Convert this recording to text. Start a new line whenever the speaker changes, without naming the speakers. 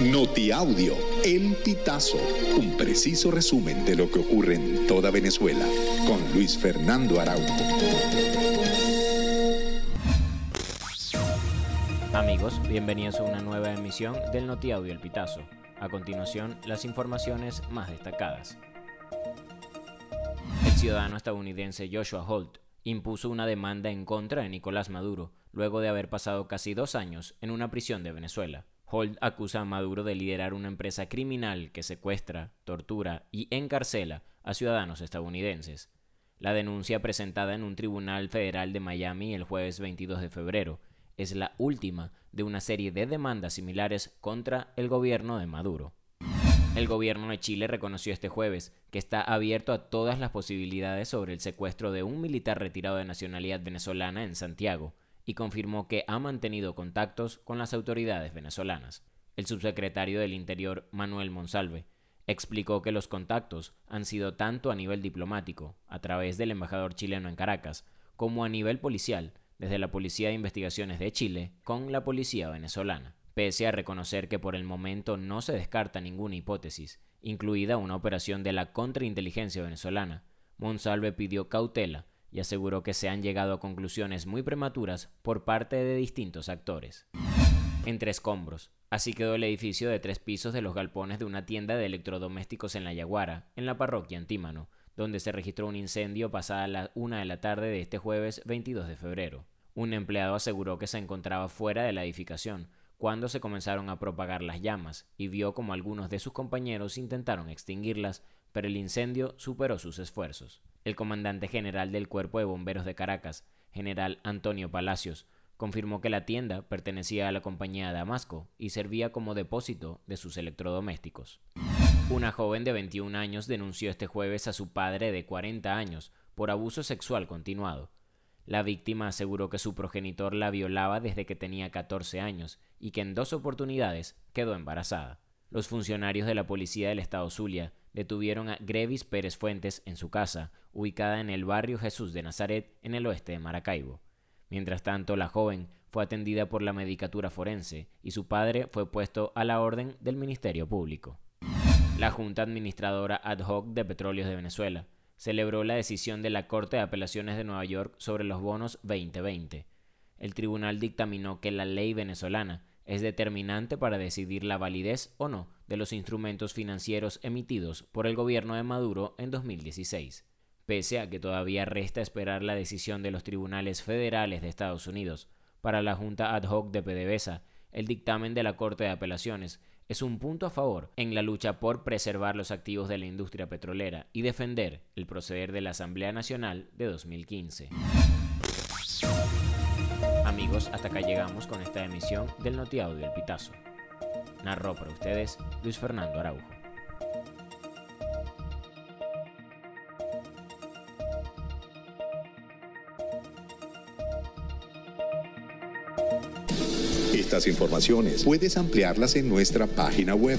Notiaudio, El Pitazo, un preciso resumen de lo que ocurre en toda Venezuela, con Luis Fernando Araújo.
Amigos, bienvenidos a una nueva emisión del Notiaudio El Pitazo. A continuación, las informaciones más destacadas. El ciudadano estadounidense Joshua Holt impuso una demanda en contra de Nicolás Maduro, luego de haber pasado casi dos años en una prisión de Venezuela. Holt acusa a Maduro de liderar una empresa criminal que secuestra, tortura y encarcela a ciudadanos estadounidenses. La denuncia presentada en un tribunal federal de Miami el jueves 22 de febrero es la última de una serie de demandas similares contra el gobierno de Maduro. El gobierno de Chile reconoció este jueves que está abierto a todas las posibilidades sobre el secuestro de un militar retirado de nacionalidad venezolana en Santiago, y confirmó que ha mantenido contactos con las autoridades venezolanas. El subsecretario del Interior, Manuel Monsalve, explicó que los contactos han sido tanto a nivel diplomático, a través del embajador chileno en Caracas, como a nivel policial, desde la Policía de Investigaciones de Chile con la Policía venezolana. Pese a reconocer que por el momento no se descarta ninguna hipótesis, incluida una operación de la contrainteligencia venezolana, Monsalve pidió cautela y aseguró que se han llegado a conclusiones muy prematuras por parte de distintos actores. Entre escombros, así quedó el edificio de tres pisos de los galpones de una tienda de electrodomésticos en La Yaguara, en la parroquia Antímano, donde se registró un incendio pasada la una de la tarde de este jueves 22 de febrero. Un empleado aseguró que se encontraba fuera de la edificación cuando se comenzaron a propagar las llamas y vio como algunos de sus compañeros intentaron extinguirlas, pero el incendio superó sus esfuerzos el comandante general del Cuerpo de Bomberos de Caracas, general Antonio Palacios, confirmó que la tienda pertenecía a la compañía Damasco y servía como depósito de sus electrodomésticos. Una joven de 21 años denunció este jueves a su padre de 40 años por abuso sexual continuado. La víctima aseguró que su progenitor la violaba desde que tenía 14 años y que en dos oportunidades quedó embarazada. Los funcionarios de la policía del estado Zulia detuvieron a Grevis Pérez Fuentes en su casa, ubicada en el barrio Jesús de Nazaret, en el oeste de Maracaibo. Mientras tanto, la joven fue atendida por la medicatura forense y su padre fue puesto a la orden del Ministerio Público. La Junta Administradora Ad hoc de Petróleos de Venezuela celebró la decisión de la Corte de Apelaciones de Nueva York sobre los bonos 2020. El tribunal dictaminó que la ley venezolana es determinante para decidir la validez o no de los instrumentos financieros emitidos por el gobierno de Maduro en 2016. Pese a que todavía resta esperar la decisión de los tribunales federales de Estados Unidos, para la Junta Ad hoc de PDVSA, el dictamen de la Corte de Apelaciones es un punto a favor en la lucha por preservar los activos de la industria petrolera y defender el proceder de la Asamblea Nacional de 2015. Hasta acá llegamos con esta emisión del Notiaudio El Pitazo. Narró para ustedes Luis Fernando Araujo.
Estas informaciones puedes ampliarlas en nuestra página web